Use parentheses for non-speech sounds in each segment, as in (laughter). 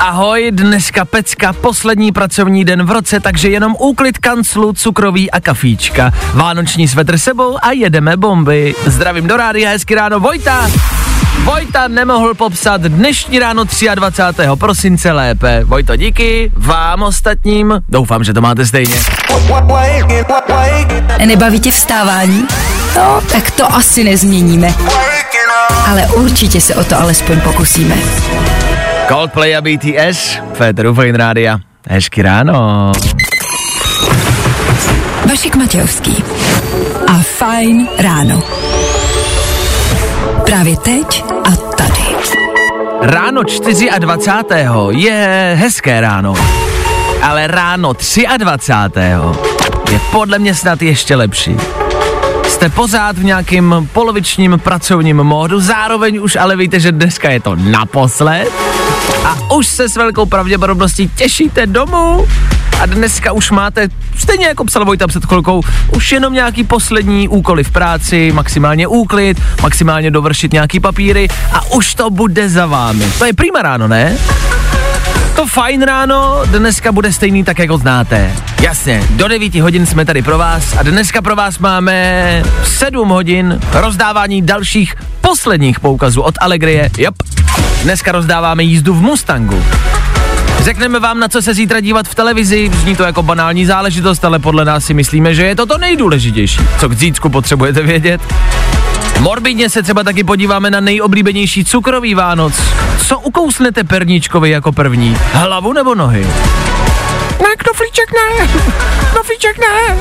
Ahoj, dneska pecka, poslední pracovní den v roce, takže jenom úklid kanclu, cukroví a kafíčka. Vánoční svetr sebou a jedeme bomby. Zdravím do rádia, hezky ráno, Vojta! Vojta nemohl popsat dnešní ráno 23. prosince lépe. Vojto, díky, vám ostatním, doufám, že to máte stejně. Nebaví tě vstávání? No, tak to asi nezměníme. Ale určitě se o to alespoň pokusíme. Coldplay a BTS, Féteru Fine Rádia. Hezky ráno. Vašek Matějovský a Fajn ráno. Právě teď a tady. Ráno 24. je hezké ráno, ale ráno 23. je podle mě snad ještě lepší. Jste pořád v nějakým polovičním pracovním módu, zároveň už ale víte, že dneska je to naposled a už se s velkou pravděpodobností těšíte domů a dneska už máte, stejně jako psal Vojta před chvilkou, už jenom nějaký poslední úkoly v práci, maximálně úklid, maximálně dovršit nějaký papíry a už to bude za vámi. To je prima ráno, ne? To fajn ráno dneska bude stejný tak, jak ho znáte. Jasně, do 9 hodin jsme tady pro vás a dneska pro vás máme 7 hodin rozdávání dalších posledních poukazů od Allegrie. Jop. Dneska rozdáváme jízdu v Mustangu. Řekneme vám, na co se zítra dívat v televizi, zní to jako banální záležitost, ale podle nás si myslíme, že je to to nejdůležitější. Co k zítřku potřebujete vědět? Morbidně se třeba taky podíváme na nejoblíbenější cukrový Vánoc. Co ukousnete perníčkovi jako první? Hlavu nebo nohy? Ne, knoflíček ne, (laughs) knoflíček ne.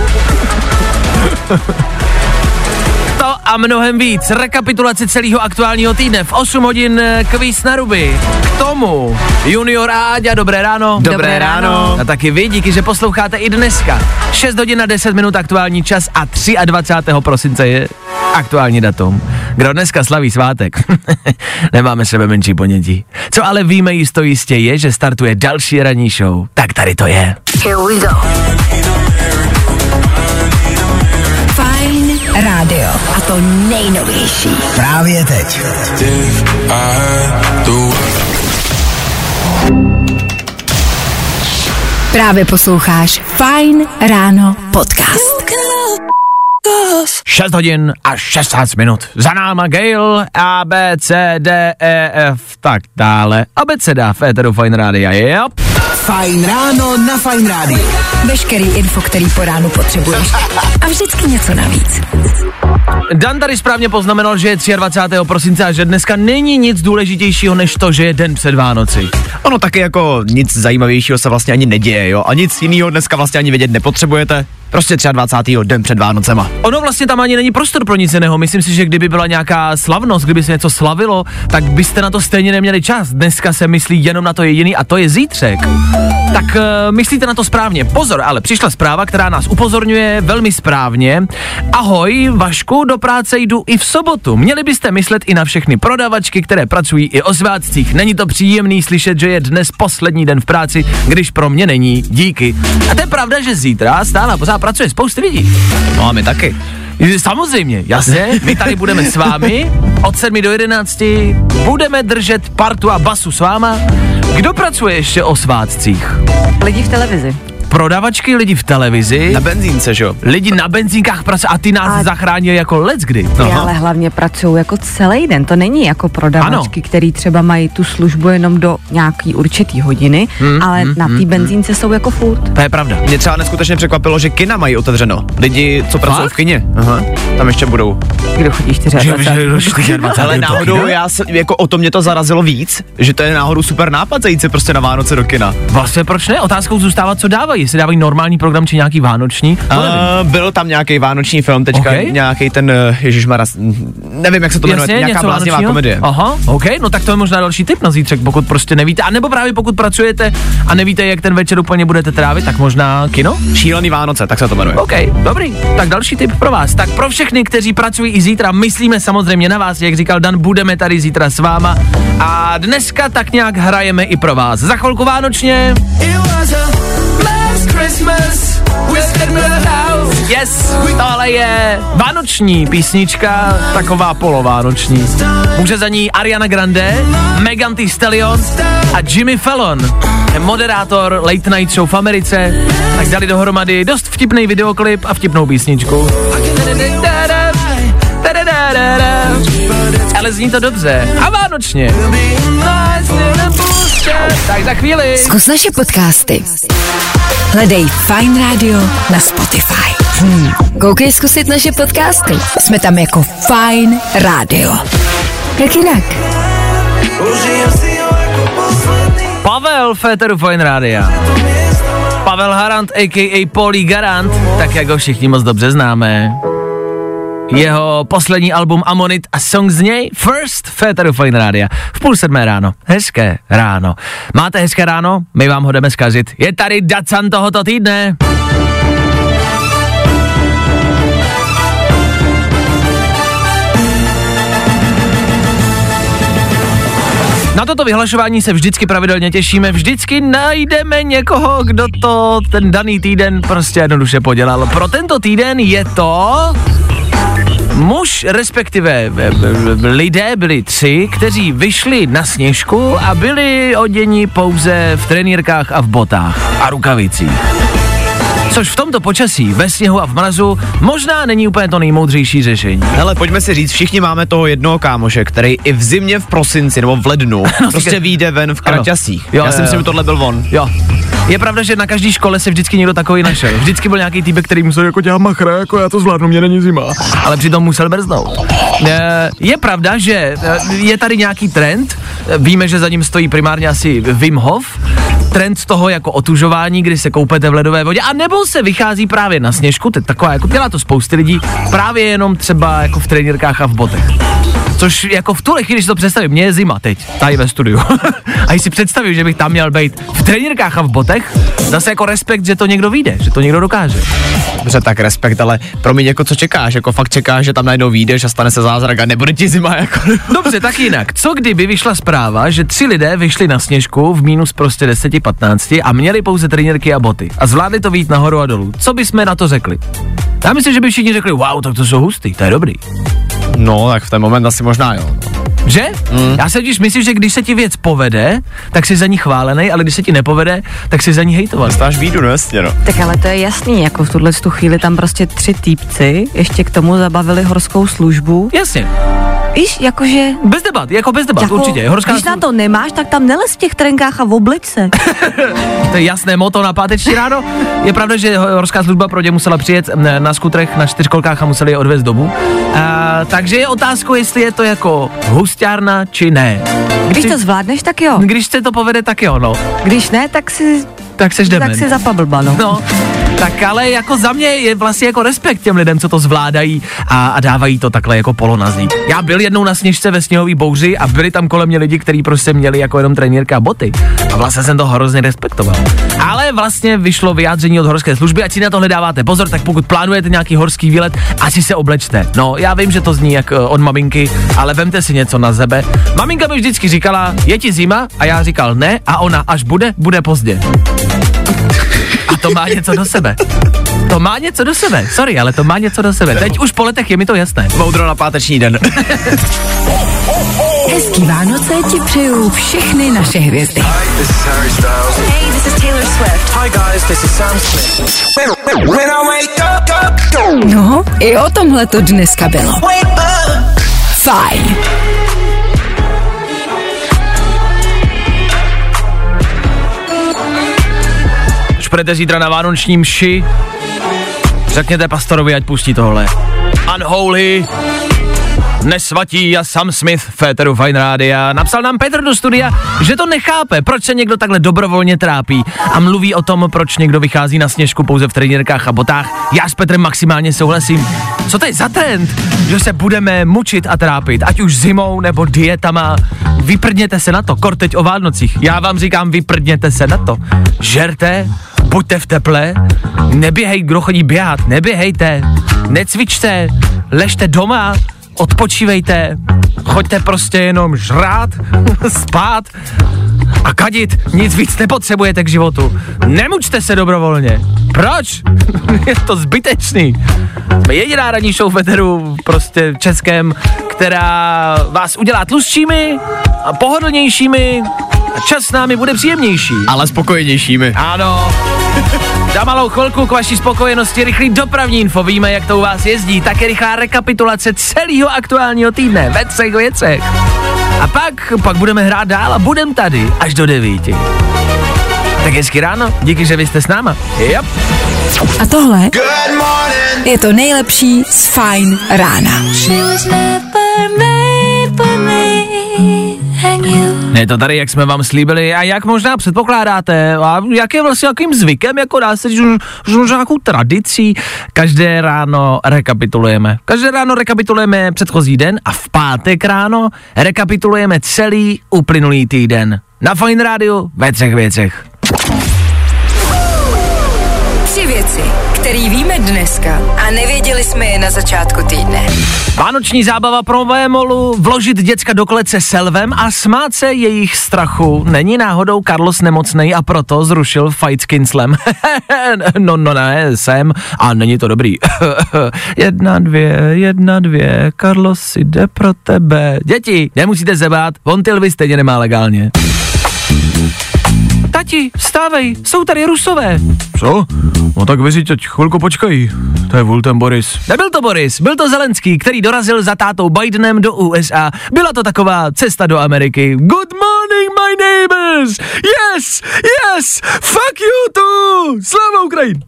(laughs) A mnohem víc. Rekapitulace celého aktuálního týdne. V 8 hodin eh, kvíz na ruby. K tomu Junior a Áďa, dobré ráno. Dobré ráno. A taky vy, díky, že posloucháte i dneska. 6 hodin a 10 minut aktuální čas a 23. prosince je aktuální datum. Kdo dneska slaví svátek? (laughs) Nemáme sebe menší ponětí. Co ale víme jisto jistě je, že startuje další ranní show. Tak tady to je. Here we go. Rádio. A to nejnovější. Právě teď. Právě posloucháš Fajn ráno podcast. 6 hodin a 16 minut. Za náma Gail, A, B, C, D, E, F, tak dále. Abeceda v Eteru Fine Rádia, yep. Fajn ráno na Fajn rádiu. Veškerý info, který po ránu potřebuješ. A vždycky něco navíc. Dan tady správně poznamenal, že je 23. prosince a že dneska není nic důležitějšího než to, že je den před Vánoci. Ono taky jako nic zajímavějšího se vlastně ani neděje, jo? A nic jiného dneska vlastně ani vědět nepotřebujete. Prostě 23. den před Vánocema. Ono vlastně tam ani není prostor pro nic jiného. Myslím si, že kdyby byla nějaká slavnost, kdyby se něco slavilo, tak byste na to stejně neměli čas. Dneska se myslí jenom na to jediný a to je zítřek. Tak uh, myslíte na to správně. Pozor, ale přišla zpráva, která nás upozorňuje velmi správně. Ahoj, Vašku, do práce jdu i v sobotu. Měli byste myslet i na všechny prodavačky, které pracují i o svátcích. Není to příjemný slyšet, že je dnes poslední den v práci, když pro mě není. Díky. A to je pravda, že zítra stále pořád pracuje spousty lidí. No a my taky. Samozřejmě, jasně. My tady budeme s vámi od 7 do 11. Budeme držet partu a basu s váma. Kdo pracuje ještě o svátcích? Lidi v televizi. Prodavačky, lidi v televizi, Na benzínce, že jo? lidi na benzínkách pracují a ty nás A- zachránili jako let's kdy. Ty ale hlavně pracují jako celý den. To není jako prodavačky, který třeba mají tu službu jenom do nějaký určitý hodiny, Hmm, ale na té benzínce jsou jako furt. To je pravda. Mě třeba neskutečně překvapilo, že kina mají otevřeno. Lidi, co pracují v kině. Aha, tam ještě budou. Kdo chodí 24. Ale náhodou, já se, jako o to mě to zarazilo víc, že to je náhodou super nápad zajít se prostě na Vánoce do kina. Vlastně proč ne? Otázkou zůstává, co dávají. Dávají? Jestli dávají normální program či nějaký vánoční? Uh, byl tam nějaký vánoční film teďka, Okay. nějaký ten, uh, Ježíš nevím, jak se to jmenuje, Jasně, nějaká bláznivá komedie. Aha, OK, no tak to je možná další tip na zítřek, pokud prostě nevíte, a nebo právě pokud pracujete a nevíte, jak ten večer úplně budete trávit, tak možná kino? Šílený Vánoce, tak se to jmenuje. OK, dobrý. Tak další tip pro vás. Tak pro všechny, kteří pracují i zítra, myslíme samozřejmě na vás, jak říkal Dan, budeme tady zítra s váma. A dneska tak nějak hrajeme i pro vás. Za chvilku vánočně. Yes, tohle je vánoční písnička, taková polovánoční. Může za ní Ariana Grande, Megan Thee Stallion a Jimmy Fallon, moderátor Late Night Show v Americe, tak dali dohromady dost vtipný videoklip a vtipnou písničku. Ale zní to dobře. A vánočně. Tak za chvíli. Zkus naše podcasty. Hledej Fine Radio na Spotify. Hmm. Koukej zkusit naše podcasty. Jsme tam jako Fine Radio. Jak jinak? Pavel Féteru Fine Rádia. Pavel Harant, a.k.a. Polly Garant, tak jak ho všichni moc dobře známe. Jeho poslední album Amonit a song z něj First Féteru Fine Rádia. V půl sedmé ráno. Hezké ráno. Máte hezké ráno? My vám ho jdeme zkazit. Je tady Dacan tohoto týdne. Na toto vyhlašování se vždycky pravidelně těšíme, vždycky najdeme někoho, kdo to ten daný týden prostě jednoduše podělal. Pro tento týden je to muž, respektive e, e, lidé byli tři, kteří vyšli na sněžku a byli oděni pouze v trenýrkách a v botách a rukavicích. Což v tomto počasí, ve sněhu a v mrazu, možná není úplně to nejmoudřejší řešení. Hele, pojďme si říct, všichni máme toho jednoho kámoše, který i v zimě, v prosinci nebo v lednu (laughs) prostě říkej- vyjde ven v kraťasích. Jo, Já si jo, myslím, jo. že tohle byl on. Jo. Je pravda, že na každé škole se vždycky někdo takový našel. Vždycky byl nějaký týpek, který musel jako dělat machra, jako já to zvládnu, mě není zima. Ale přitom musel brznout. Eh, Je pravda, že eh, je tady nějaký trend, víme, že za ním stojí primárně asi Wim Hof, trend toho jako otužování, kdy se koupete v ledové vodě, a nebo se vychází právě na sněžku, to je taková, jako dělá to spousty lidí, právě jenom třeba jako v trenírkách a v botech. Což jako v tuhle chvíli, když si to představím, mě je zima teď, tady ve studiu. (laughs) a když si představím, že bych tam měl být v trenírkách a v botech, zase jako respekt, že to někdo vyjde, že to někdo dokáže. Dobře, tak respekt, ale promiň, jako co čekáš, jako fakt čekáš, že tam najednou vyjdeš a stane se zázrak a nebude ti zima, jako. (laughs) Dobře, tak jinak. Co kdyby vyšla zpráva, že tři lidé vyšli na sněžku v minus prostě 10-15 a měli pouze trenírky a boty a zvládli to vít nahoru a dolů? Co bychom na to řekli? Já myslím, že by všichni řekli, wow, tak to jsou hustý, to je dobrý. No, tak v ten moment asi možná jo. Že? Mm. Já se totiž myslím, že když se ti věc povede, tak jsi za ní chválený, ale když se ti nepovede, tak jsi za ní hejtovat. Stáš výjdu, no jasně, no. Tak ale to je jasný, jako v tuhle tu chvíli tam prostě tři týpci ještě k tomu zabavili horskou službu. Jasně, Víš, jakože... bez debat, jako bez debat, Jako, určitě. Horská když na to nemáš, tak tam nelez v těch trenkách a v oblice. (laughs) To je jasné moto na páteční ráno. Je pravda, že horská služba pro ně musela přijet na skutrech na čtyřkolkách a museli je odvést domů. A, takže je otázkou, jestli je to jako hustárna, či ne. Když to zvládneš, tak jo. Když se to povede, tak jo, no. Když ne, tak si, Tak seš tak dement. si zapablba, no. No, tak ale jako za mě je vlastně jako respekt těm lidem, co to zvládají a, a dávají to takhle jako polonazí. Já byl jednou na sněžce ve sněhové bouři a byli tam kolem mě lidi, kteří prostě měli jako jenom trenírka a boty. A vlastně jsem to hrozně respektoval. Ale vlastně vyšlo vyjádření od horské služby, ať si na tohle dáváte pozor, tak pokud plánujete nějaký horský výlet, asi se oblečte. No, já vím, že to zní jak eh, od maminky, ale vemte si něco na sebe. Maminka mi vždycky říkala, je ti zima? A já říkal ne, a ona, až bude, bude pozdě. To má něco do sebe. To má něco do sebe. Sorry, ale to má něco do sebe. Teď už po letech je mi to jasné. Moudro na páteční den. Hezký Vánoce ti přeju všechny naše hvězdy. This is Harry Styles. Hey, this is Taylor Swift. Hi guys, this is Sam Smith. When I wake up, up, No, i o tomhle to dneska bylo. Fajn. Když zítra na vánoční mši, řekněte pastorovi, ať pustí tohle. Unholy, nesvatí a Sam Smith Féteru Fine Rádia. Napsal nám Petr do studia, že to nechápe, proč se někdo takhle dobrovolně trápí a mluví o tom, proč někdo vychází na sněžku pouze v trenírkách a botách. Já s Petrem maximálně souhlasím. Co to je za trend, že se budeme mučit a trápit, ať už zimou nebo dietama. Vyprdněte se na to, kor teď o Vánocích. Já vám říkám, vyprdněte se na to. Žerte, buďte v teple, neběhej, kdo chodí běhat, neběhejte, necvičte, ležte doma, odpočívejte, choďte prostě jenom žrát, (laughs) spát a kadit, nic víc nepotřebujete k životu. Nemučte se dobrovolně. Proč? (laughs) Je to zbytečný. Jsme jediná ranní show veteru prostě českém, která vás udělá tlustšími a pohodlnějšími a čas s námi bude příjemnější. Ale spokojenějšími. Ano. (laughs) Za malou chvilku k vaší spokojenosti rychlý dopravní info. Víme, jak to u vás jezdí. Také rychlá rekapitulace celého aktuálního týdne ve třech věcech. A pak, pak budeme hrát dál a budem tady až do devíti. Tak hezky ráno, díky, že vy jste s náma. Yep. A tohle je to nejlepší z Fine rána. She was never made for me and you. Je to tady, jak jsme vám slíbili a jak možná předpokládáte a jak je vlastně jakým zvykem, jako dá se říct, možná nějakou tradicí. Každé ráno rekapitulujeme. Každé ráno rekapitulujeme předchozí den a v pátek ráno rekapitulujeme celý uplynulý týden. Na Fine Radio ve třech věcech. Které víme dneska a nevěděli jsme je na začátku týdne. Vánoční zábava pro Vémolu, vložit děcka do klece selvem a smát se jejich strachu. Není náhodou Carlos nemocnej a proto zrušil fight s Kinslem. (laughs) no, no ne, jsem a není to dobrý. (laughs) jedna, dvě, jedna, dvě, Carlos jde pro tebe. Děti, nemusíte se bát, on ty lvy stejně nemá legálně. Tati, vstávej, jsou tady rusové. Co? No tak vy si teď chvilku počkají. To je Vulten Boris. Nebyl to Boris, byl to Zelenský, který dorazil za tátou Bidenem do USA. Byla to taková cesta do Ameriky. Good morning, my neighbors! Yes, yes, fuck you too! Slava Ukrajin!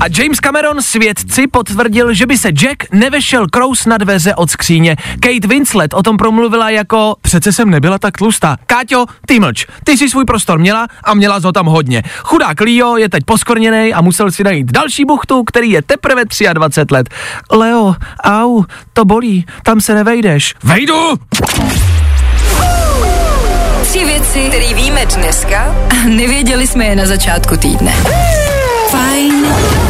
A James Cameron svědci potvrdil, že by se Jack nevešel krous na dveře od skříně. Kate Winslet o tom promluvila jako přece jsem nebyla tak tlustá. Káťo, ty mlč, ty si svůj prostor měla a měla ho tam hodně. Chudák Leo je teď poskorněný a musel si najít další buchtu, který je teprve 23 let. Leo, au, to bolí, tam se nevejdeš. Vejdu! Tři věci, které víme dneska a nevěděli jsme je na začátku týdne. Fajn.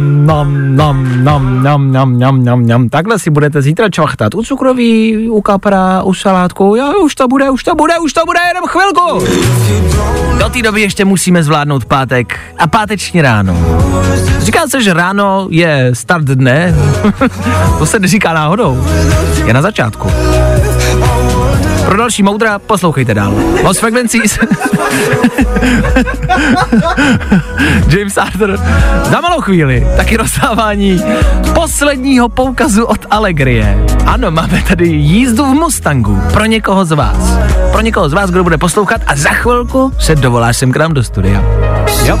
Nom, nom, nom, nom, nom, nom, nom, nom, nom. Takhle si budete zítra čvachtat u cukroví, u kapra, u salátku. Jo, už to bude, už to bude, už to bude, jenom chvilku. Do té doby ještě musíme zvládnout pátek a páteční ráno. Říká se, že ráno je start dne. (laughs) to se neříká náhodou. Je na začátku. Pro další moudra poslouchejte dál. Los Frequencies. (laughs) James Arthur. Za malou chvíli taky rozdávání posledního poukazu od Allegrie. Ano, máme tady jízdu v Mustangu pro někoho z vás. Pro někoho z vás, kdo bude poslouchat a za chvilku se dovoláš sem k nám do studia. Jo?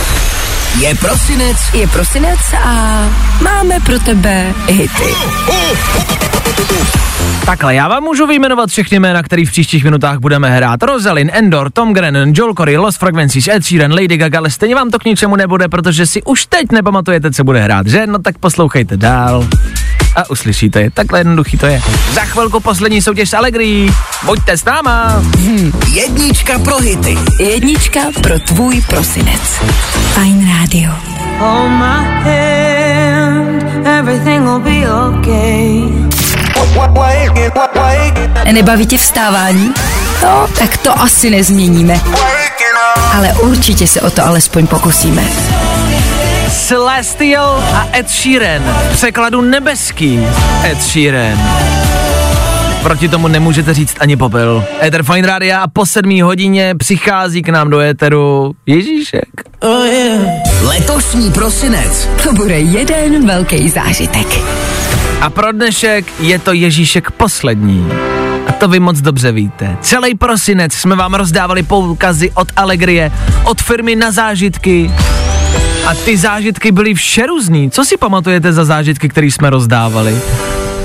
Je prosinec Je prosinec a máme pro tebe hity. Takhle, já vám můžu vyjmenovat všechny jména, který v příštích minutách budeme hrát. Rosalind, Endor, Tom Grennan, Joel Corey, Lost Frequencies, Ed Sheeran, Lady Gaga, ale stejně vám to k ničemu nebude, protože si už teď nepamatujete, co bude hrát, že? No tak poslouchejte dál a uslyšíte je. Takhle jednoduchý to je. Za chvilku poslední soutěž s Allegri. Buďte s náma. jednička pro hity. Jednička pro tvůj prosinec. Fine Radio. Nebaví tě vstávání? No, tak to asi nezměníme. Ale určitě se o to alespoň pokusíme. Celestial a Ed Sheeran. V překladu nebeský Ed Sheeran. Proti tomu nemůžete říct ani popel. Ether Fine Radio a po sedmý hodině přichází k nám do éteru Ježíšek. Letošní prosinec To bude jeden velký zážitek. A pro dnešek je to Ježíšek poslední. A to vy moc dobře víte. Celý prosinec jsme vám rozdávali poukazy od Allegrie, od firmy na zážitky. A ty zážitky byly všeruzný. Co si pamatujete za zážitky, které jsme rozdávali?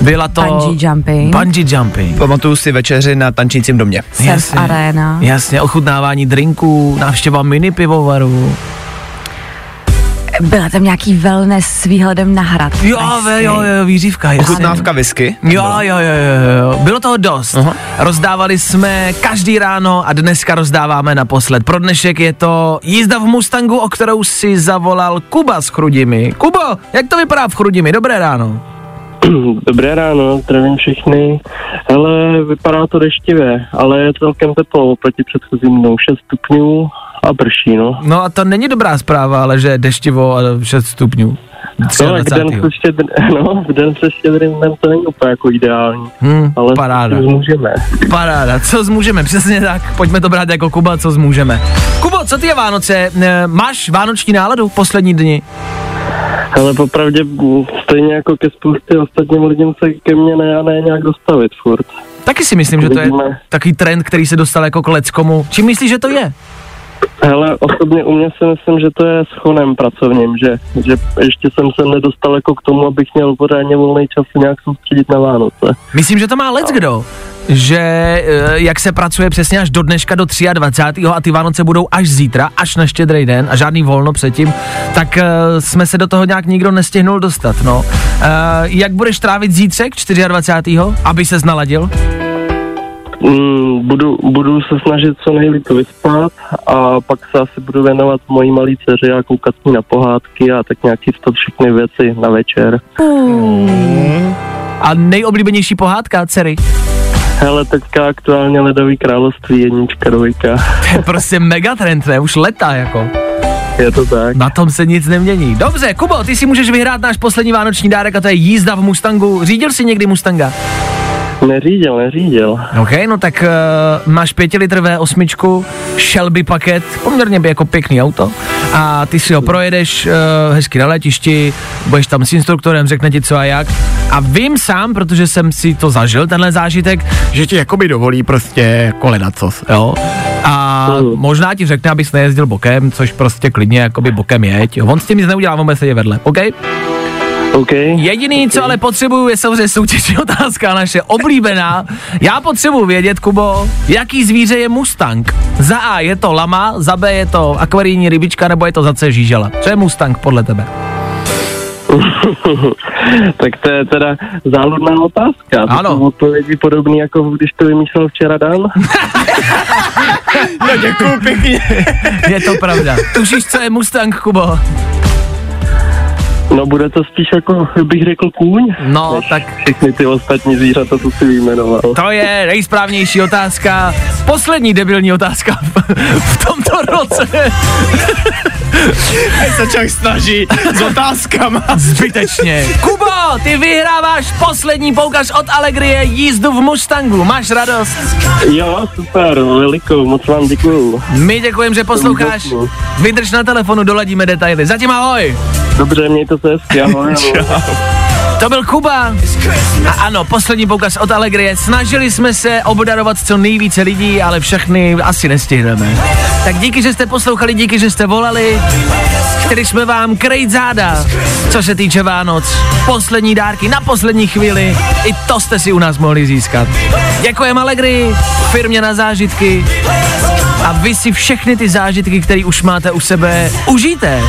Byla to... Bungee jumping. Bungee jumping. Pamatuju si večeři na tančícím domě. Surf arena. Jasně, ochutnávání drinků, návštěva mini pivovaru. Byla tam nějaký wellness s výhledem na hrad. Jo, ve, jo, jo, výřívka, jasně. Ochutnávka whisky. Jo, jo, jo, jo, jo, bylo toho dost. Aha. Rozdávali jsme každý ráno a dneska rozdáváme naposled. Pro dnešek je to jízda v Mustangu, o kterou si zavolal Kuba s Chrudimi. Kubo, jak to vypadá v Chrudimi? Dobré ráno. (clears throat) Dobré ráno, zdravím všechny. Hele, vypadá to deštivě, ale je celkem teplo oproti předchozím dnou 6 stupňů a prší, no. No a to není dobrá zpráva, ale že je deštivo a 6 stupňů. No, jak den 23. se štědr, (laughs) no, v den se štědrým dnem to není úplně jako ideální, Hmm, ale paráda. můžeme. Paráda, co zmůžeme, přesně tak. Pojďme to brát jako Kuba, co zmůžeme. Kubo, co ty je Vánoce? Máš vánoční náladu v poslední dni? Ale popravdě m, stejně jako ke spoustě ostatním lidem se ke mně ne a ne nějak dostavit furt. Taky si myslím, že to je takový trend, který se dostal jako k leckomu. Čím myslíš, že to je? Hele, osobně u mě si myslím, že to je s chonem pracovním, že, že ještě jsem se nedostal jako k tomu, abych měl pořádně volný čas nějak soustředit na Vánoce. Myslím, že to má lec kdo. Že eh, jak se pracuje přesně až do dneška do 23. a ty Vánoce budou až zítra, až na štědrý den a žádný volno předtím, tak eh, jsme se do toho nějak nikdo nestihnul dostat, no. Eh, jak budeš trávit zítřek 24. aby se naladil? Mm, budu, budu se snažit co nejlíp vyspat a pak se asi budu věnovat mojí malý dceři a koukat ní na pohádky a tak nějak chystat všechny věci na večer. A nejoblíbenější pohádka, dcery? Hele, teďka aktuálně Ledový království, jednička, dvojka. (laughs) To je prostě megatrend, ne? Už leta, jako. Je to tak. Na tom se nic nemění. Dobře, Kubo, ty si můžeš vyhrát náš poslední vánoční dárek a to je jízda v Mustangu. Řídil jsi někdy Mustanga? Neřídil, neřídil. OK, no tak uh, máš pětilitrové osmičku, Shelby paket, poměrně by jako pěkný auto a ty si ho projedeš uh, hezky na letišti, budeš tam s instruktorem, řekne ti co a jak a vím sám, protože jsem si to zažil, tenhle zážitek, že ti jakoby dovolí prostě koledat co, jo. A Mhm. možná ti řekne, abys nejezdil bokem, což prostě klidně jakoby bokem jeď. On s tím nic neudělá, on bude sedět vedle, OK? OK. Jediný, co ale potřebuju, je samozřejmě soutěžní (laughs) otázka naše oblíbená. Já potřebuju vědět, Kubo, jaký zvíře je Mustang. Za A je to lama, za B je to akvarijní rybička, nebo je to za C žížela. Co je Mustang podle tebe? (laughs) tak to je teda záludná otázka. To Ano. jsou odpovědi podobný, jako když to vymýšlel včera Dan. (laughs) No děkuju pěkně. Je to pravda. Tušíš, co je Mustang, Kubo? No bude to spíš jako, bych řekl, kůň. No, než tak Všechny ty ostatní zvířata, co si vyjmenoval. to je nejsprávnější otázka. Poslední debilní otázka v, tomto roce. se člověk snaží s otázkama. Zbytečně. Kubo, ty vyhráváš poslední poukaž od Allegrie jízdu v Mustangu. Máš radost? Jo, super, velikou, moc vám děkuju. My děkujeme, že posloucháš. Vydrž na telefonu, doladíme detaily. Zatím ahoj. Dobře, mějte se hezky, ahoj. To byl Kuba. A ano, poslední poukaz od Allegrie. Snažili jsme se obdarovat co nejvíce lidí, ale všechny asi nestihneme. Tak díky, že jste poslouchali, díky, že jste volali. Chtěli jsme vám krejt záda, co se týče Vánoc. Poslední dárky na poslední chvíli. I to jste si u nás mohli získat. Děkujeme Allegri, firmě na zážitky. A vy si všechny ty zážitky, které už máte u sebe, užijte.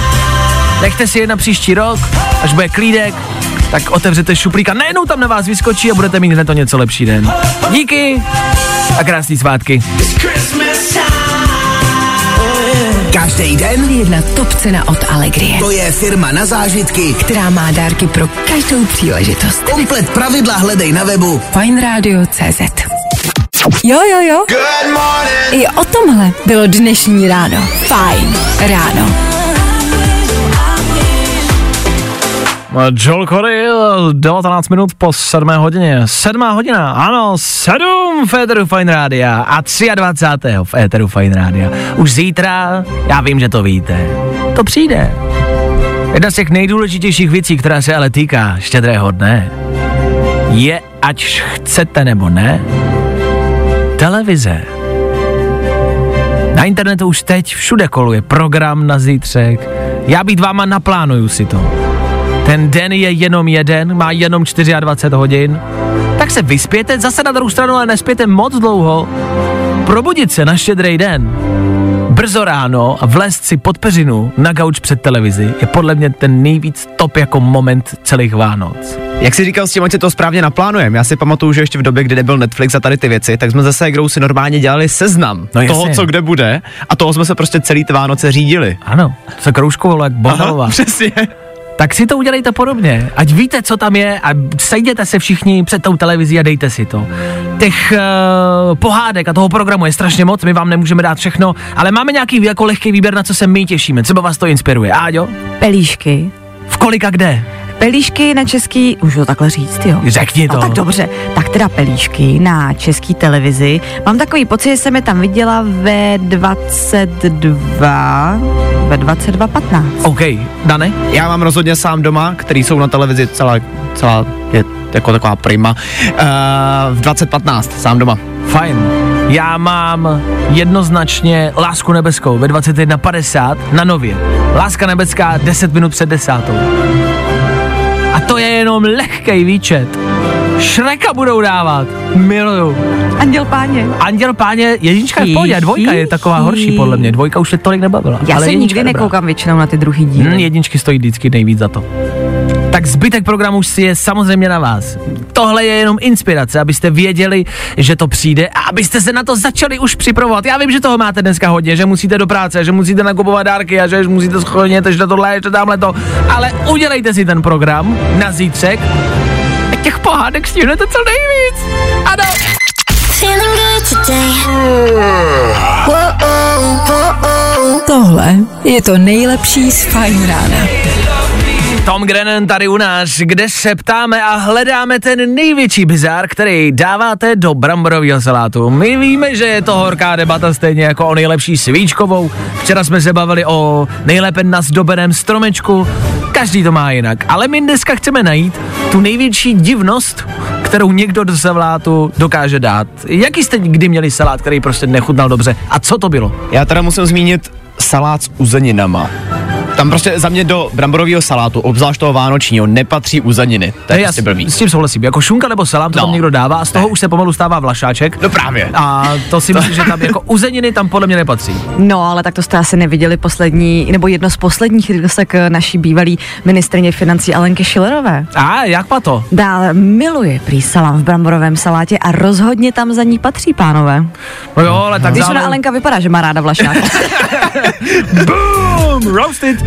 Nechte si je na příští rok, až bude klídek, tak otevřete šuplík a najednou tam na vás vyskočí a budete mít hned to něco lepší den. Díky a krásný svátky. Každý den Jedna top cena od Allegrie, to je firma na zážitky. která má dárky pro každou příležitost. Komplet pravidla hledej na webu Fajnradio.cz Jo, jo, jo. I o tomhle bylo dnešní ráno. Fajn ráno. Joel Corey, 19 minut po 7 hodině. 7 hodina, ano, 7 v Éteru Fine Rádia a 23. v Éteru Fine Rádia. Už zítra, já vím, že to víte, to přijde. Jedna z těch nejdůležitějších věcí, která se ale týká štědrého dne, je, ať chcete nebo ne, televize. Na internetu už teď všude koluje program na zítřek. Já být váma naplánuju si to. Ten den je jenom jeden, má jenom 24 hodin. Tak se vyspěte, zase na druhou stranu, ale nespěte moc dlouho. Probudit se na štědrý den, brzo ráno a vlézt si pod peřinu na gauč před televizi je podle mě ten nejvíc top jako moment celých Vánoc. Jak jsi říkal s tím, ať si to správně naplánujeme. Já si pamatuju, že ještě v době, kdy nebyl Netflix a tady ty věci, tak jsme zase Ségrou si normálně dělali seznam No jasně. toho, co kde bude a toho jsme se prostě celý ty Vánoce řídili. Ano, se kroužkovalo jak bohalová. přesně. Tak si to udělejte podobně, ať víte, co tam je a sejděte se všichni před tou televizí a dejte si to. Těch uh, pohádek a toho programu je strašně moc, my vám nemůžeme dát všechno, ale máme nějaký jako lehký výběr, na co se my těšíme, třeba vás to inspiruje. Áďo, Pelíšky. v kolika kde? Pelíšky na český, můžu to takle říct, jo? Řekni to. No tak dobře, tak teda pelíšky na český televizi. Mám takový pocit, že jsem je tam viděla ve 22, ve 22.15. OK, Dane? Já mám rozhodně sám doma, který jsou na televizi celá, celá je jako taková prima. Uh, v 2015 sám doma. Fajn. Já mám jednoznačně Lásku nebeskou ve 21.50 na nově. Láska nebeská 10 minut před desátou. A to je jenom lehký výčet. Šreka budou dávat. Miluju. Anděl páně. Anděl páně, jednička je v pohodě, dvojka je taková horší podle mě. Dvojka už se tolik nebavila. Já ale se nikdy je dobrá. nekoukám většinou na ty druhý díly. Hmm, jedničky stojí vždycky nejvíc za to. Tak zbytek programu si je samozřejmě na vás. Tohle je jenom inspirace, abyste věděli, že to přijde a abyste se na to začali už připravovat. Já vím, že toho máte dneska hodně, že musíte do práce, že musíte nakupovat dárky a že musíte schodnět ještě tohle, ještě tamhle to. Ale udělejte si ten program na zítřek a těch pohádek stihnete co nejvíc. Ano. Tohle je to nejlepší z Fajn rána. Tom Grennan tady u nás, kde se ptáme a hledáme ten největší bizár, který dáváte do bramborového salátu. My víme, že je to horká debata stejně jako o nejlepší svíčkovou. Včera jsme se bavili o nejlépe nazdobeném stromečku. Každý to má jinak, ale my dneska chceme najít tu největší divnost, kterou někdo do salátu dokáže dát. Jaký jste kdy měli salát, který prostě nechutnal dobře? A co to bylo? Já teda musím zmínit salát s uzeninama. Tam prostě za mě do bramborového salátu, obzvlášť toho vánočního, nepatří uzeniny. To je já prostě blbý. s tím souhlasím. Jako šunka nebo salám, to No. tam někdo dává a z toho už se pomalu stává vlašáček. No právě. A to si myslím, že tam jako (laughs) uzeniny tam podle mě nepatří. No, ale tak to jste asi neviděli poslední, nebo jedno z posledních rysek naší bývalý ministrině financí Alenky Šilerové. A jak pa to? Dál miluje prý salám v bramborovém salátě a rozhodně tam za ní patří, pánové. No jo, ale tak Když ona Alenka vypadá, že má ráda vlašák. (laughs) (laughs) Boom! Roasted!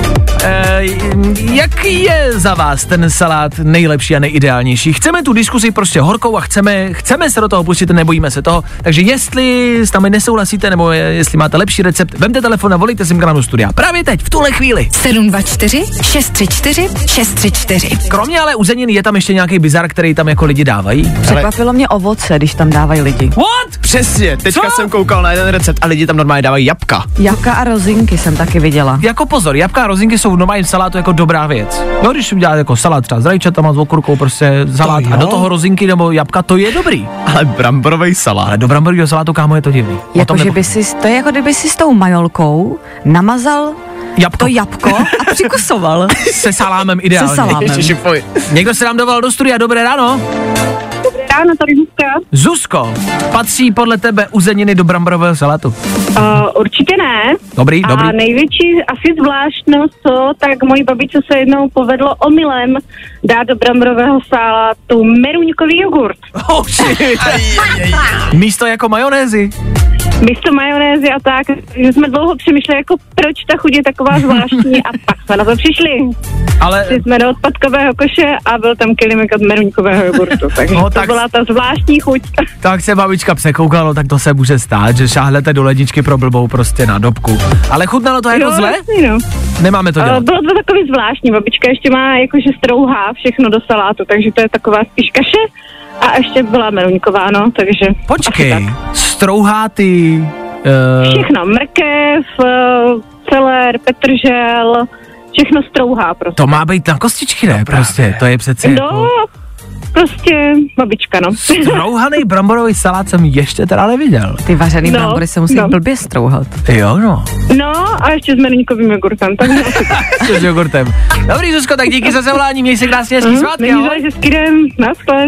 E, jaký je za vás ten salát nejlepší a nejideálnější? Chceme tu diskusi prostě horkou a chceme, chceme se do toho pustit, nebojíme se toho. Takže jestli s námi nesouhlasíte, nebo je, jestli máte lepší recept, vemte telefon a volejte si do studia. Právě teď, v tuhle chvíli. 724 634 634. Kromě ale uzenin je tam ještě nějaký bizar, který tam jako lidi dávají. Překvapilo mě ovoce, když tam dávají lidi. What? Přesně, teďka Co? jsem koukal na jeden recept a lidi tam normálně dávají jabka. Jabka a rozinky jsem taky viděla. Jako pozor, jabka a rozinky jsou v normálním salátu jako dobrá věc. No, když uděláte jako salát třeba s rajčatama, s okurkou, prostě salát To a do toho rozinky nebo jabka, to je dobrý. Ale bramborový salát. Ale do bramborového salátu, kámo, je to divný. Jako, že by si, to je jako kdyby si s tou majolkou namazal Jabko to jabko a přikusoval. (laughs) se salámem ideálně. Se salámem. Někdo se nám dovolal do studia, dobré ráno. Ráno, tady Zuzka. Zuzko, patří podle tebe uzeniny do bramborového salátu? Uh, určitě ne. Dobrý, A dobrý. největší asi zvláštnost, co, tak mojí babičce se jednou povedlo omylem dát do bramborového salátu meruňkový jogurt. Oh. Místo jako majonézy. Místo majonézy a tak, že jsme dlouho přemýšleli, jako proč ta chuť je taková zvláštní a pak jsme na to přišli. Ale Šli jsme do odpadkového koše a byl tam kilimek od meruňkového jogurtu, (laughs) takže No, to tak- byla ta zvláštní chuť. (laughs) tak se babička překoukalo, tak to se může stát, že šáhlete do ledničky pro blbou prostě na dobku. Ale chutnalo to jako Jo, zle? jasný, no. Nemáme to Ale dělat. bylo to takový zvláštní, babička ještě má jakože strouhá všechno do salátu, takže to je taková spíš kaše a ještě byla meruňková, no, takže... Počkej, tak. strouhá ty... Uh, Všechno, mrkev, eh, celer, petržel, všechno strouhá prostě. to má být na kostičky, ne? Prostě, to je přece No, jako... prostě babička, no. Strouhaný (laughs) bramborový salát jsem ještě teda neviděl. Ty vařený No, brambory se musí no. blbě strouhat. Jo, no. No a ještě s meruňkovým jogurtem, tak. (laughs) S jogurtem. Dobrý, Zuzko, tak díky za zavolání, měj se krásně, hezký svátky, Není jo? záleží s kydem, naschle.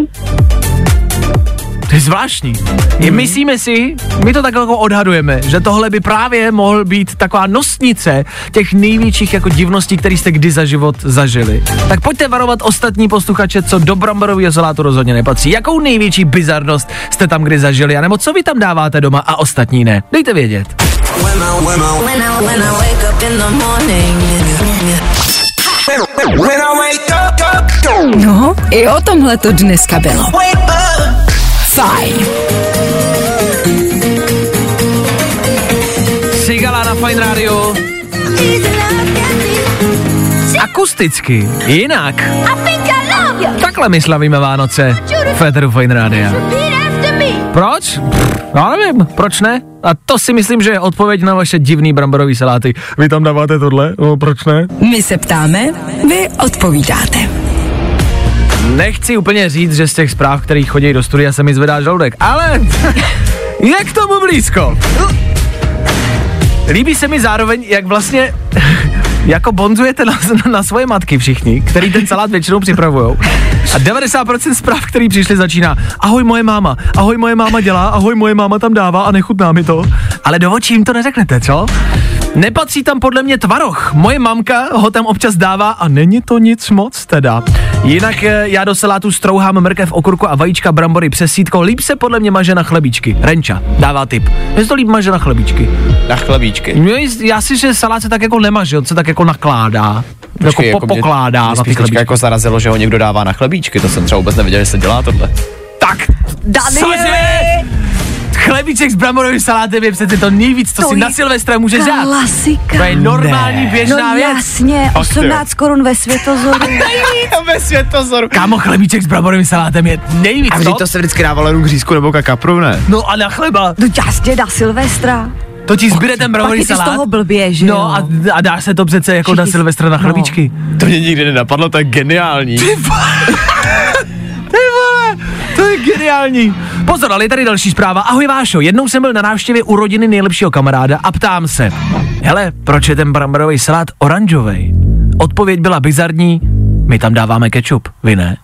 To je zvláštní. Je, myslíme si, my to tak jako odhadujeme, že tohle by právě mohl být taková nosnice těch největších jako divností, které jste kdy za život zažili. Tak pojďte varovat ostatní posluchače, co do bramborového salátu rozhodně nepatří. Jakou největší bizarnost jste tam kdy zažili, anebo co vy tam dáváte doma a ostatní ne? Dejte vědět. No, i o tomhle to dneska bylo. Fajn. Sigala na Fine Radio. Akusticky, jinak. Takhle my slavíme Vánoce. Féteru Fine Radio. Proč? Pff, Já nevím, proč ne? A to si myslím, že je odpověď na vaše divný bramborový saláty. Vy tam dáváte tohle? No, proč ne? My se ptáme, vy odpovídáte. Nechci úplně říct, že z těch zpráv, který chodí do studia, se mi zvedá žaludek, ale (laughs) je k tomu blízko. Líbí se mi zároveň, jak vlastně (laughs) jako bonzujete na, (laughs) na svoje matky všichni, který ten salát většinou připravují. A 90% zpráv, který přišly, začíná ahoj moje máma, ahoj moje máma dělá, ahoj moje máma tam dává a nechutná mi to. Ale do očí jim to neřeknete, co? Nepatří tam podle mě tvaroh. Moje mamka ho tam občas dává a není to nic moc teda. Jinak eh, já do salátu strouhám mrkev, okurku a vajíčka, brambory přes sítko. Líp se podle mě maže na chlebíčky. Renča dává tip. Mně to líp maže na chlebíčky. Na chlebíčky. No, já si, že salát se tak jako nemaže, on se tak jako nakládá. Počkej, jako, mě- pokládá mě na ty chlebíčky. jako zarazilo, že ho někdo dává na chlebíčky, to jsem třeba vůbec nevěděl, že se dělá tohle. Tak, Cože? Chlebíček s bramborovým salátem je přece to nejvíc, co To si na Silvestra může dát. Klasika. To je normální Ne. běžná no věc. jasně, Fakt, 18 korun ve světozoru. (laughs) Ve světozoru. Kámo, chlebíček s bramborovým salátem je nejvíc, A co? vždyť to se vždycky dávalo jenom k řízku nebo ka kapru, ne? No a na chleba. No jasně, na Silvestra. To ti zbyde ten bramborový to z salát. toho blbě, že No jo? a, a dá se to přece jako na Všichni- Silvestra na no. chlebíčky. To mě nikdy nenapadlo, to je geniální. Ty vole, to je geniální. Pozor, ale je tady další zpráva. Ahoj Vášo, jednou jsem byl na návštěvě u rodiny nejlepšího kamaráda a ptám se, hele, proč je ten bramborový salát oranžový? Odpověď byla bizarní, my tam dáváme kečup, vy ne?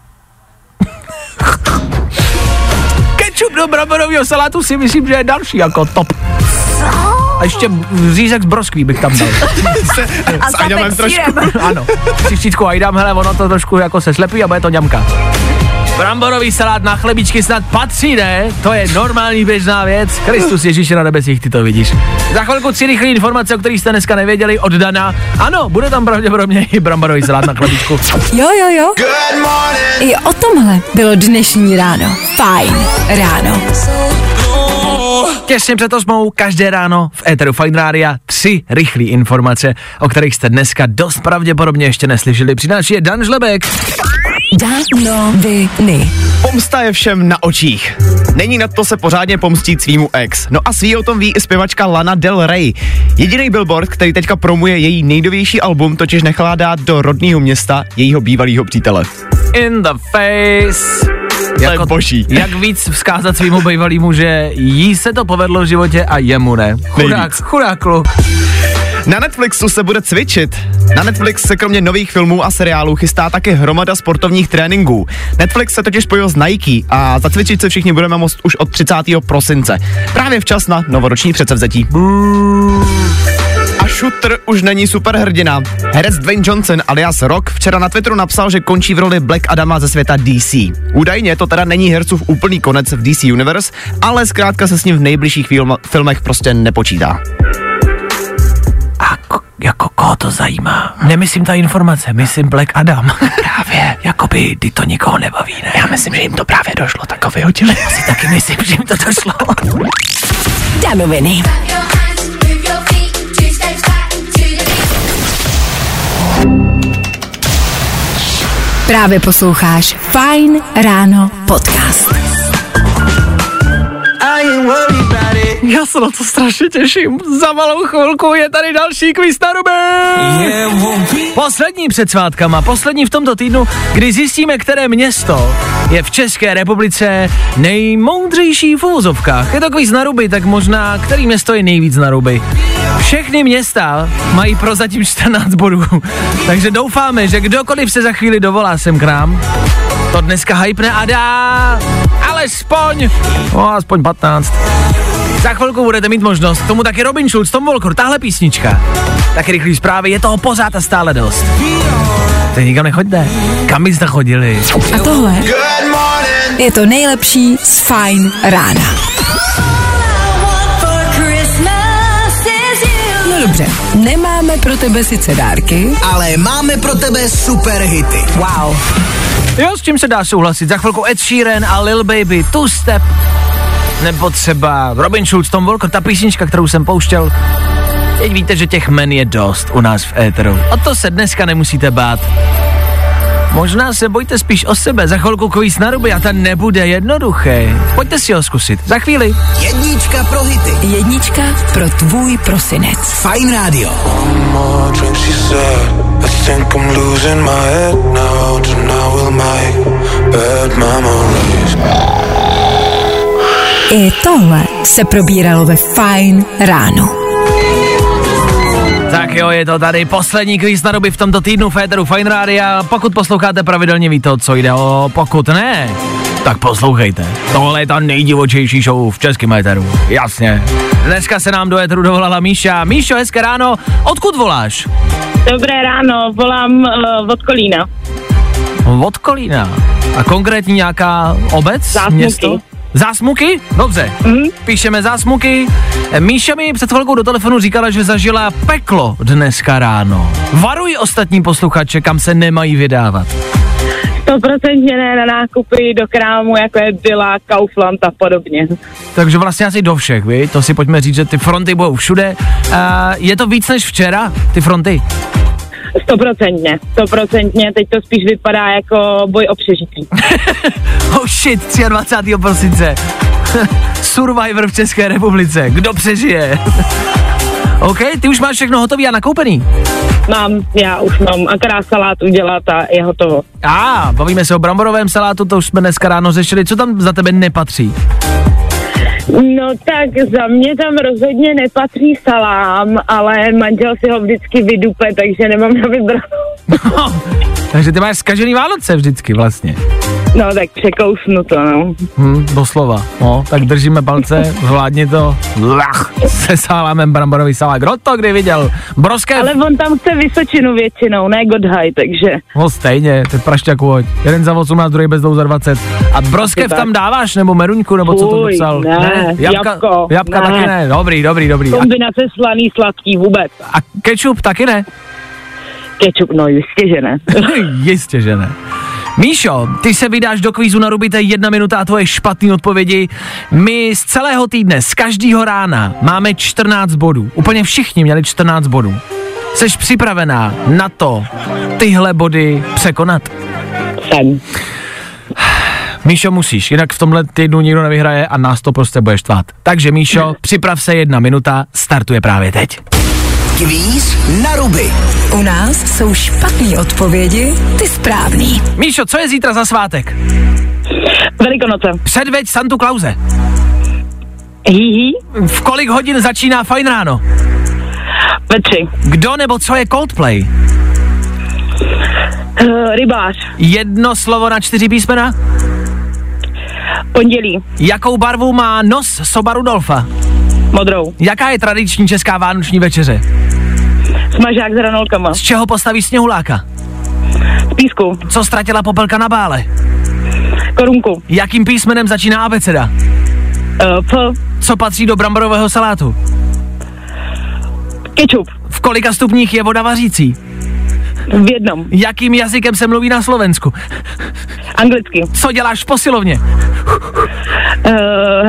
(laughs) kečup do bramborového salátu si myslím, že je další jako top. A ještě řízek z broskví bych tam dal. (laughs) S Ajdamem trošku. ano, křičítku a jdám, hele, ono to trošku jako se slepí a bude to ňamka. Bramborový salát na chlebičky snad patří, ne? To je normální běžná věc. Kristus Ježíš na nebesích, ty to vidíš. Za chvilku tři rychlé informace, o kterých jste dneska nevěděli od Dana. Ano, bude tam pravděpodobně i bramborový salát na chlebičku. Jo, jo, jo. Good morning. I o tomhle bylo dnešní ráno. Fajn ráno. Těsně před osmou, každé ráno v Eteru Fine Rádia tři rychlé informace, o kterých jste dneska dost pravděpodobně ještě neslyšeli. Přináší je Dan Žlebek. Danoviny. Pomsta je všem na očích. Není na to se pořádně pomstít svýmu ex. No a svý o tom ví i zpěvačka Lana Del Rey. Jediný billboard, který teďka promuje její nejnovější album, totiž nechala dát do rodného města jejího bývalého přítele. In the face. To je boží. (laughs) Jak víc vzkázat svýmu bývalýmu, že jí se to povedlo v životě a jemu ne. Chudák, Nejvíc. chudák kluk. Na Netflixu se bude cvičit. Na Netflix se kromě nových filmů a seriálů chystá také hromada sportovních tréninků. Netflix se totiž spojil s Nike a zacvičit se všichni budeme moct už od 30. prosince. Právě včas na novoroční předsevzetí. A Shooter už není superhrdina. Herec Dwayne Johnson alias Rock včera na Twitteru napsal, že končí v roli Black Adama ze světa DC. Údajně to teda není hercův úplný konec v DC Universe, ale zkrátka se s ním v nejbližších film- filmech prostě nepočítá. A ko, jako koho to zajímá? Nemyslím ta informace, myslím Black Adam. (laughs) právě, jakoby ty to nikoho nebaví, ne? Já myslím, že jim to právě došlo, tak ho vyhodili. Já si taky myslím, že jim to došlo. Danoviny. Právě posloucháš Fine Ráno podcast. Já se na to strašně těším. Za malou chvilku je tady další kvíz na ruby. Poslední před svátkama, poslední v tomto týdnu, kdy zjistíme, které město je v České republice nejmoudřejší v úvozovkách. Je to kvíz na ruby, tak možná, který město je nejvíc na ruby. Všechny města mají prozatím 14 bodů, (laughs) takže doufáme, že kdokoliv se za chvíli dovolá sem k nám, to dneska hypne a dá alespoň, no aspoň 15. Za chvilku budete mít možnost, tomu taky Robin Schulz, Tom Volker, tahle písnička. Taky rychlý zprávy, je toho pořád a stále dost. Teď nikam nechoďte. Kam byste chodili? A tohle je to nejlepší z Fine rána. No dobře, nemáme pro tebe sice dárky, Ale máme pro tebe super hity. wow, Jo, s tím se dá souhlasit. Za chvilku Ed Sheeran a Lil Baby, Two Step. Nebo třeba Robin Schulz, Tom Volker, ta písnička, kterou jsem pouštěl. Teď víte, že těch men je dost u nás v éteru. O to se dneska nemusíte bát. Možná se bojte spíš o sebe, za chvilku kvíz na ruby a ten nebude jednoduchý. Pojďte si ho zkusit, za chvíli. Jednička pro hity. jednička pro tvůj prosinec. Fajn rádio. said. I I tohle se probíralo ve Fine ráno. Tak jo, je to tady poslední kvíz na ruby v tomto týdnu Féteru Fine Rádia. Pokud posloucháte pravidelně, víte, o co jde. O, pokud ne, tak poslouchejte. Tohle je ta nejdivočejší show v českém éteru. Jasně. Dneska se nám do éteru dovolala Míša. Míšo, hezké ráno. Odkud voláš? Dobré ráno, volám uh, od Kolína. Od Kolína. A konkrétně nějaká obec? Zásmuky. Město? Zásmuky? Dobře. Mhm. Píšeme zásmuky. Míša mi před chvilkou do telefonu říkala, že zažila peklo dneska ráno. Varuj ostatní posluchače, kam se nemají vydávat. Stoprocentně ne na nákupy do krámu, jako je Dila, Kaufland a podobně. Takže vlastně asi do všech, vy? To si pojďme říct, že ty fronty budou všude. A je to víc než včera, ty fronty? Stoprocentně, stoprocentně, teď to spíš vypadá jako boj o přežití. (laughs) Oh shit, 23. prosince. (laughs) Survivor v České republice. Kdo přežije? (laughs) OK, ty už máš všechno hotový a nakoupený. Mám, já už mám akorát salát udělat a je hotovo. A, ah, bavíme se o bramborovém salátu, to už jsme dneska ráno řešili. Co tam za tebe nepatří? No tak za mě tam rozhodně nepatří salám, ale manžel si ho vždycky vydupe, takže nemám na vybranou. (laughs) Takže ty máš zkažený Vánoce vždycky vlastně. No tak překousnu to, no. Hm, doslova. No, tak držíme palce, zvládni to. Lach, se salámem bramborový salát. Kdo to kdy viděl? Broskev? Ale on tam chce Vysočinu většinou, ne Godhaj, takže No stejně, teď prašťaku hoď. Jeden za 18, druhý bez dvou za 20. A broskev tam dáváš, nebo meruňku, nebo co to psal? ne, Jabka, jabko, jabka ne. taky ne. Dobrý, dobrý, dobrý. Kombinace slaný, sladký vůbec. a kečup taky ne? Kečup, no jistě, že ne. (laughs) Jistě, že ne. Míšo, ty se vydáš do kvízu na Rubité jedna minuta a tvoje špatné odpovědi. My z celého týdne, z každého rána máme 14 bodů. Úplně všichni měli 14 bodů. Jseš připravená na to tyhle body překonat? Jsem. Míšo, musíš, jinak v tomhle týdnu nikdo nevyhraje a nás to prostě bude štvát. Takže Míšo, připrav se jedna minuta, startuje právě teď. Kvíz na ruby. U nás jsou špatné odpovědi, ty správný. Míšo, co je zítra za svátek? Velikonoce. Předveď Santu Klauze. Hihi. V kolik hodin začíná fajn ráno? Ve tři. Kdo nebo co je Coldplay? Uh, rybář. Jedno slovo na čtyři písmena? Pondělí. Jakou barvu má nos soba Rudolfa? Modrou. Jaká je tradiční česká vánoční večeře? Smažák s hranolkama. Z čeho postaví sněhuláka? Z písku. Co ztratila popelka na bále? Korunku. Jakým písmenem začíná abeceda? Uh, P. Co patří do bramborového salátu? Ketchup. V kolika stupních je voda vařící? V jednom. Jakým jazykem se mluví na Slovensku? Anglicky. Co děláš v posilovně? Uh,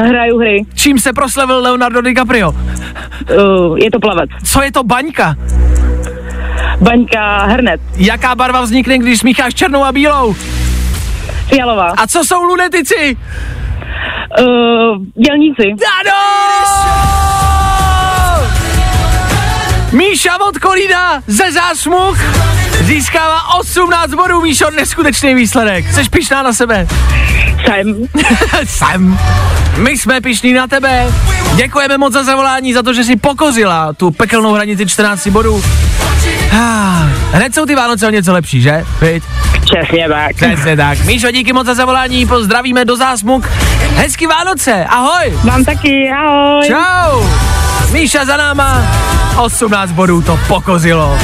hraju hry. Čím se proslavil Leonardo DiCaprio? Uh, je to plavec. Co je to baňka? Baňka hrnet. Jaká barva vznikne, když smícháš černou a bílou? Fialová. A co jsou lunetici? Uh, dělníci. Ano! Míša od Kolína ze zásmuch získává 18 bodů, Míšo, neskutečný výsledek. Jsi pišná na sebe? Jsem. (laughs) Jsem. My jsme pišní na tebe. Děkujeme moc za zavolání, za to, že jsi pokořila tu pekelnou hranici 14 bodů. Ah, hned jsou ty Vánoce o něco lepší, že? Viď? Přesně tak. Přesně tak. Míšo, díky moc za zavolání, pozdravíme do zásmuk. Hezký Vánoce, ahoj. Mám taky, ahoj. Čau. Míša za náma, 18 bodů to pokozilo.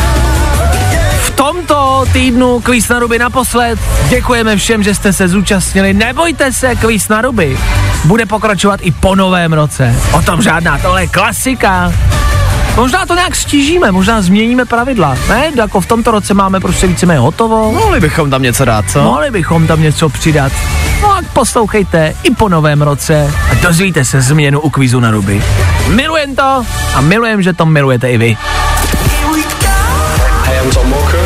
V tomto týdnu kvíz na ruby naposled. Děkujeme všem, že jste se zúčastnili. Nebojte se, kvíz na ruby bude pokračovat i po novém roce. O tom žádná, tohle je klasika. Možná to nějak stížíme, možná změníme pravidla, ne? Jako v tomto roce máme prostě víceméně hotovo. Mohli bychom tam něco dát, co? Mohli bychom tam něco přidat. No a poslouchejte i po novém roce a dozvíte se změnu u kvízu na ruby. Milujem to a milujem, že to milujete i vy. Hey, I'm Tom Walker.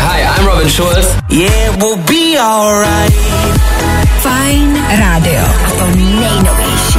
Hi, I'm Robin Schulz. Yeah, we'll be alright. Fajn rádio. A to nejnovější.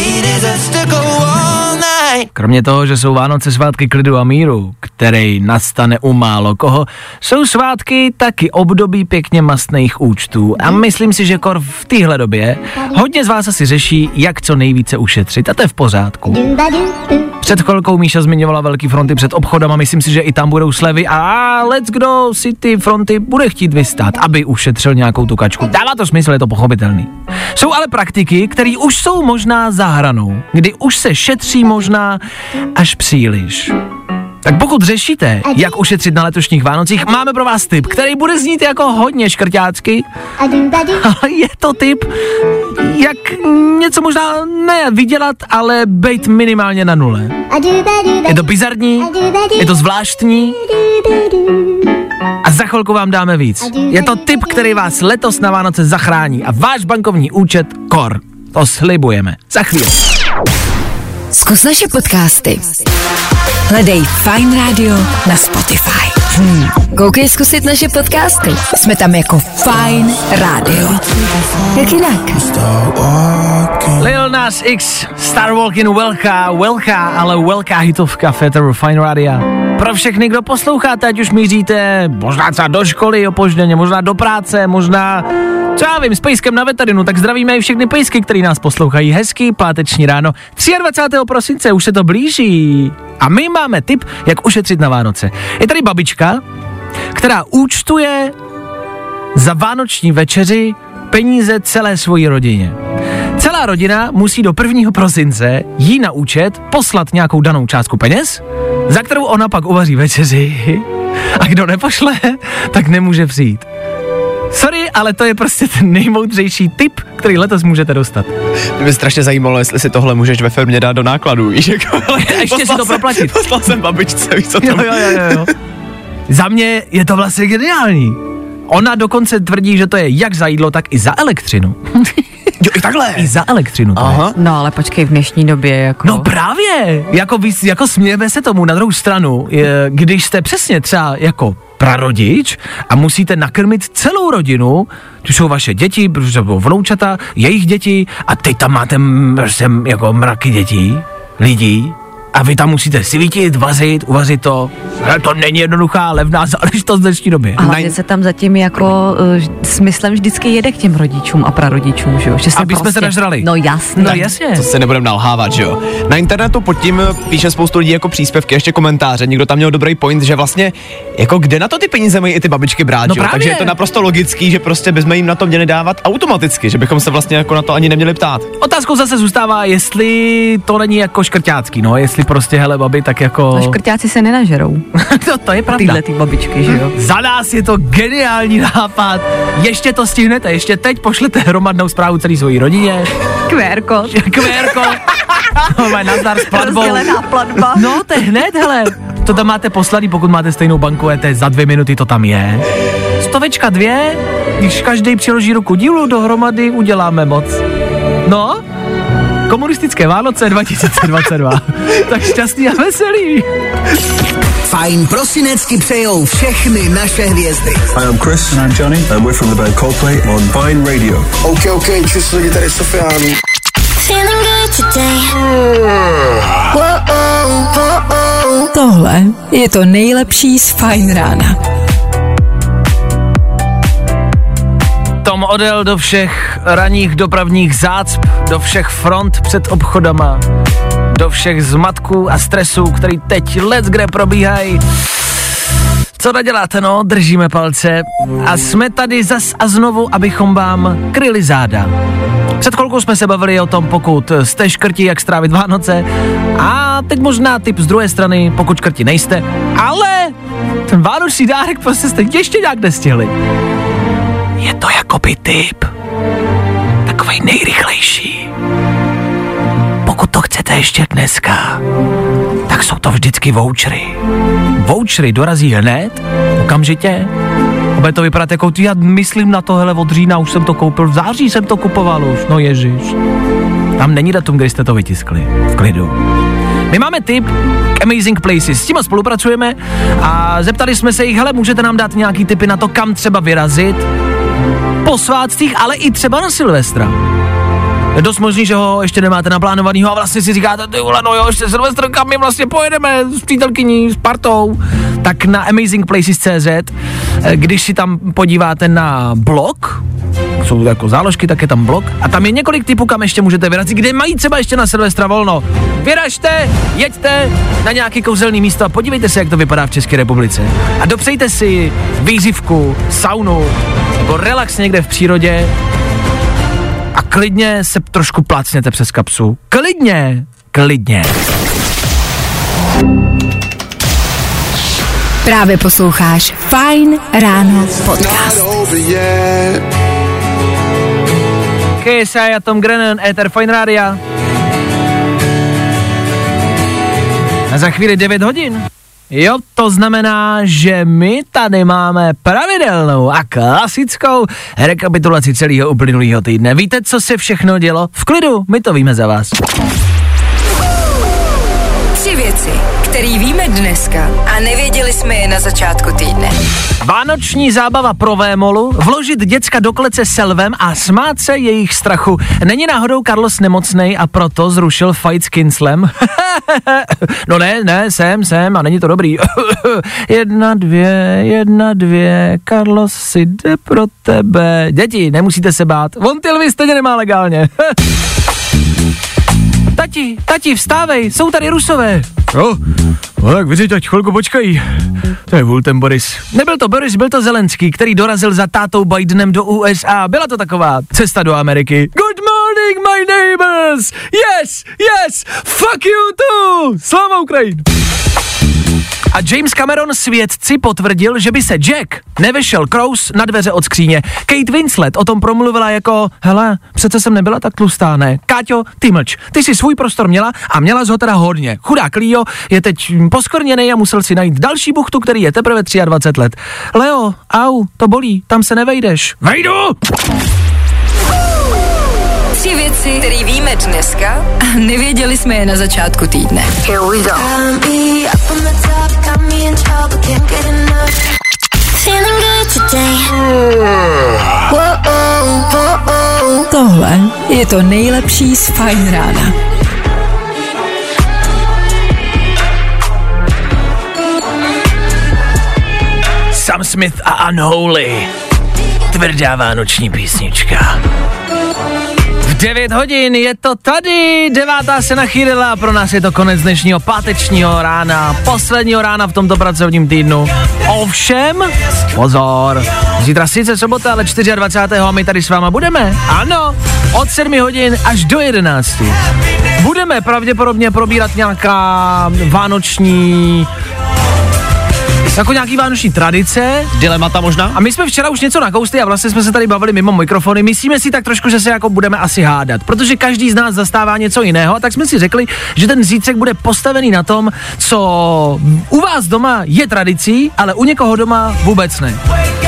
Kromě toho, že jsou Vánoce svátky klidu a míru, který nastane u málo koho, jsou svátky taky období pěkně mastných účtů. A myslím si, že kor v téhle době hodně z vás asi řeší, jak co nejvíce ušetřit. A to je v pořádku. Před chvilkou Míša zmiňovala velký fronty před obchodama, myslím si, že i tam budou slevy a let's kdo si ty fronty bude chtít vystát, aby ušetřil nějakou tu kačku. Dává to smysl, je to pochopitelný. Jsou ale praktiky, které už jsou možná za hranou, kdy už se šetří možná až příliš. Tak pokud řešíte, jak ušetřit na letošních Vánocích, máme pro vás tip, který bude znít jako hodně škrťácky, (laughs) ale je to tip, jak něco možná ne vydělat, ale být minimálně na nule. Je to bizarní, je to zvláštní a za chvilku vám dáme víc. Je to tip, který vás letos na Vánoce zachrání a váš bankovní účet kor. To slibujeme. Za chvíli. Zkus naše podcasty. Hledej Fine Radio na Spotify. Hmm. Koukej zkusit naše podcasty. Jsme tam jako Fine Radio. Jak jinak? Lil Nas X, Star Walking velká, velká, ale velká hitovka Féteru Fine Radio. Pro všechny, kdo posloucháte, ať už míříte možná třeba do školy opožděně, možná do práce, možná, co já vím, s pejskem na veterinu, tak zdravíme i všechny pejsky, který nás poslouchají. Hezký páteční ráno. 23. prosince už se to blíží. A my máme tip, jak ušetřit na Vánoce. Je tady babička, která účtuje za vánoční večeři peníze celé svojí rodině. Celá rodina musí do 1. prosince jí na účet poslat nějakou danou částku peněz, za kterou ona pak uvaří večeři (laughs) a kdo nepošle, tak nemůže přijít. Sorry, ale to je prostě ten nejmoudřejší tip, který letos můžete dostat. Mě by strašně zajímalo, jestli si tohle můžeš ve firmě dát do nákladů, víš, jako, (laughs) ale Ještě si to jsem- proplatit. Poslal jsem babičce, víš, co to Jo, jo, jo, jo. Za mě je to vlastně geniální. Ona dokonce tvrdí, že to je jak za jídlo, tak i za elektřinu. (laughs) Jo, i takhle. I za elektřinu to je. Aha. No ale počkej, v dnešní době jako... No právě, jako, jako smějeme se tomu na druhou stranu, je, když jste přesně třeba jako prarodič a musíte nakrmit celou rodinu, tu jsou vaše děti, protože jsou vnoučata, jejich děti a teď tam máte jako mraky dětí, lidí, a vy tam musíte svítit, vařit, uvařit to. Ale to není jednoduchá, levná záležitost v dnešní době. A hlavně se tam zatím jako uh, smyslem vždycky jede k těm rodičům a prarodičům, že jo? Že se Aby jsme se nažrali. No jasně. No jasně. To se nebudeme nalhávat, že jo. Na internetu pod tím píše spoustu lidí jako příspěvky, ještě komentáře. Někdo tam měl dobrý point, že vlastně jako kde na to ty peníze mají i ty babičky brát, No že jo? právě. Takže je to naprosto logický, že prostě bychom jim na to měli dávat automaticky, že bychom se vlastně jako na to ani neměli ptát. Otázkou zase zůstává, jestli to není jako škrťácký, no, jestli prostě hele babi, tak jako... No škrťáci se nenažerou. (laughs) to, to je pravda. Tyhle ty babičky, že jo? Za nás je to geniální nápad. Ještě to stihnete, ještě teď pošlete hromadnou zprávu celý svojí rodině. QR kód. (laughs) QRko. No, má nazdar s platbou. Rozdělená platba. No, to je hned, hele. To tam máte poslaný, pokud máte stejnou banku ET, za dvě minuty to tam je. Stovečka dvě, když každý přiloží ruku dílu dohromady, uděláme moc. No, komunistické Vánoce 2022. (laughs) tak šťastný a veselý. Fajn prosinecky přejou všechny naše hvězdy. Hi, I'm Chris. And I'm Johnny. And we're from the band Coldplay on Vine Radio. OK, OK, čus lidi, tady Sofiáni. Feeling good today. Tohle je to nejlepší z Fajn rána. Tom odjel do všech ranních dopravních zácp, do všech front před obchodama, do všech zmatků a stresů, který teď let kde probíhají. Co naděláte, no? Držíme palce. A jsme tady zas a znovu, abychom vám kryli záda. Před chvilkou jsme se bavili o tom, pokud jste škrti, jak strávit Vánoce. A teď možná tip z druhé strany, pokud škrti nejste. Ale ten vánoční dárek prostě jste ještě nějak nestihli. Je to jakoby typ. Takovej nejrychlejší. Pokud to chcete ještě dneska, tak jsou to vždycky vouchery. Vouchery dorazí hned, okamžitě. A Bude to vypadat jako já myslím na to, hele, od října už jsem to koupil, v září jsem to kupoval už, no ježiš. Tam není datum, kdy jste to vytiskli, v klidu. My máme tip k Amazing Places, s tím spolupracujeme a zeptali jsme se jich, hele, můžete nám dát nějaký tipy na to, kam třeba vyrazit po svátcích, ale i třeba na Silvestra. Je dost možný, že ho ještě nemáte naplánovanýho a vlastně si říkáte, ty vole, no jo, ještě Silvestr, kam my vlastně pojedeme s přítelkyní, s partou. Tak na amazingplaces.cz, eh, když si tam podíváte na blog, jsou jako záložky, tak je tam blog a tam je několik typů, kam ještě můžete vyrazit, kde mají třeba ještě na Silvestra volno. Vyražte, jeďte na nějaký kouzelný místo a podívejte se, jak to vypadá v České republice. A dopřejte si výřivku, saunu, nebo relax někde v přírodě, klidně se trošku plácněte přes kapsu. Klidně, klidně. Právě posloucháš Fajn ráno podcast. KSI a Tom Grennan, Ether Fine Radio. A za chvíli 9 hodin. Jo, to znamená, že my tady máme pravidelnou a klasickou rekapitulaci celého uplynulého týdne. Víte, co se všechno dělo? V klidu, my to víme za vás. Tři věci, které víme dneska a nevěděli jsme je na začátku týdne. Vánoční zábava pro Vémolu, vložit děcka do klece selvem a smát se jejich strachu. Není náhodou Carlos nemocnej a proto zrušil fight s Kinslem? (laughs) no ne, ne, jsem, jsem a není to dobrý. (laughs) jedna, dvě, jedna, dvě, Carlos si jde pro tebe. Děti, nemusíte se bát, on ty lvy stejně nemá legálně. (laughs) Tati, tati, vstávej, jsou tady rusové. Jo, no tak vyřiď, ať chvilku počkají. To je vůl ten Boris. Nebyl to Boris, byl to Zelenský, který dorazil za tátou Bidenem do USA. Byla to taková cesta do Ameriky. Good morning, my neighbors! Yes, yes, fuck you too! Slava Ukrajin! A James Cameron svědci potvrdil, že by se Jack nevešel Krous na dveře od skříně. Kate Winslet o tom promluvila jako, hele, přece jsem nebyla tak tlustá, ne? Káťo, ty mlč, ty si svůj prostor měla a měla z ho teda hodně. Chudák Leo je teď poskorněný a musel si najít další buchtu, který je teprve 23 let. Leo, au, to bolí, tam se nevejdeš. Vejdu! věci, které víme dneska a nevěděli jsme je na začátku týdne. Here we go. Tohle je to nejlepší z Fajn rána. Sam Smith a Unholy. Tvrdá vánoční písnička. V 9 hodin je to tady, devátá se nachýlila pro nás je to konec dnešního pátečního rána, posledního rána v tomto pracovním týdnu. Ovšem, pozor, zítra sice sobota, ale 24. a my tady s váma budeme. Ano, od 7 hodin až do 11. Budeme pravděpodobně probírat nějaká vánoční jako nějaký vánoční tradice. Dilemata možná. A my jsme včera už něco nakousli a vlastně jsme se tady bavili mimo mikrofony. Myslíme si tak trošku, že se jako budeme asi hádat, protože každý z nás zastává něco jiného, a tak jsme si řekli, že ten zítřek bude postavený na tom, co u vás doma je tradicí, ale u někoho doma vůbec ne.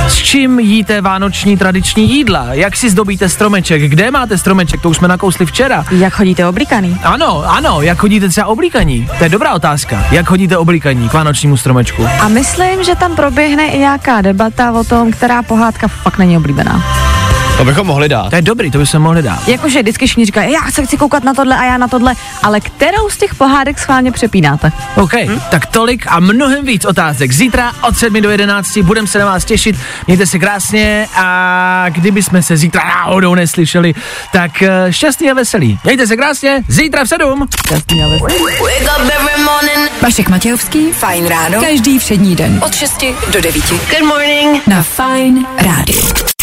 S čím jíte vánoční tradiční jídla? Jak si zdobíte stromeček? Kde máte stromeček? To už jsme nakousli včera. Jak chodíte oblíkaný? Ano, ano, jak chodíte třeba oblíkaní? To je dobrá otázka. Jak chodíte oblíkaní k vánočnímu stromečku? A myslím, že tam proběhne i nějaká debata o tom, která pohádka fakt není oblíbená. To bychom mohli dát. To je dobrý, to bychom mohli dát. Jakože vždycky všichni říkají, já se chci koukat na tohle a já na tohle, ale kterou z těch pohádek schválně přepínáte? OK, hm? tak tolik a mnohem víc otázek. Zítra od 7 do 11 budeme se na vás těšit. Mějte se krásně a kdyby jsme se zítra náhodou neslyšeli, tak eh, šťastný a veselý. Mějte se krásně, zítra v 7. Šťastný a veselý. Vašek Matějovský, Fajn ráno, každý všední den od 6 do 9. Good morning. Na Fajn rádiu.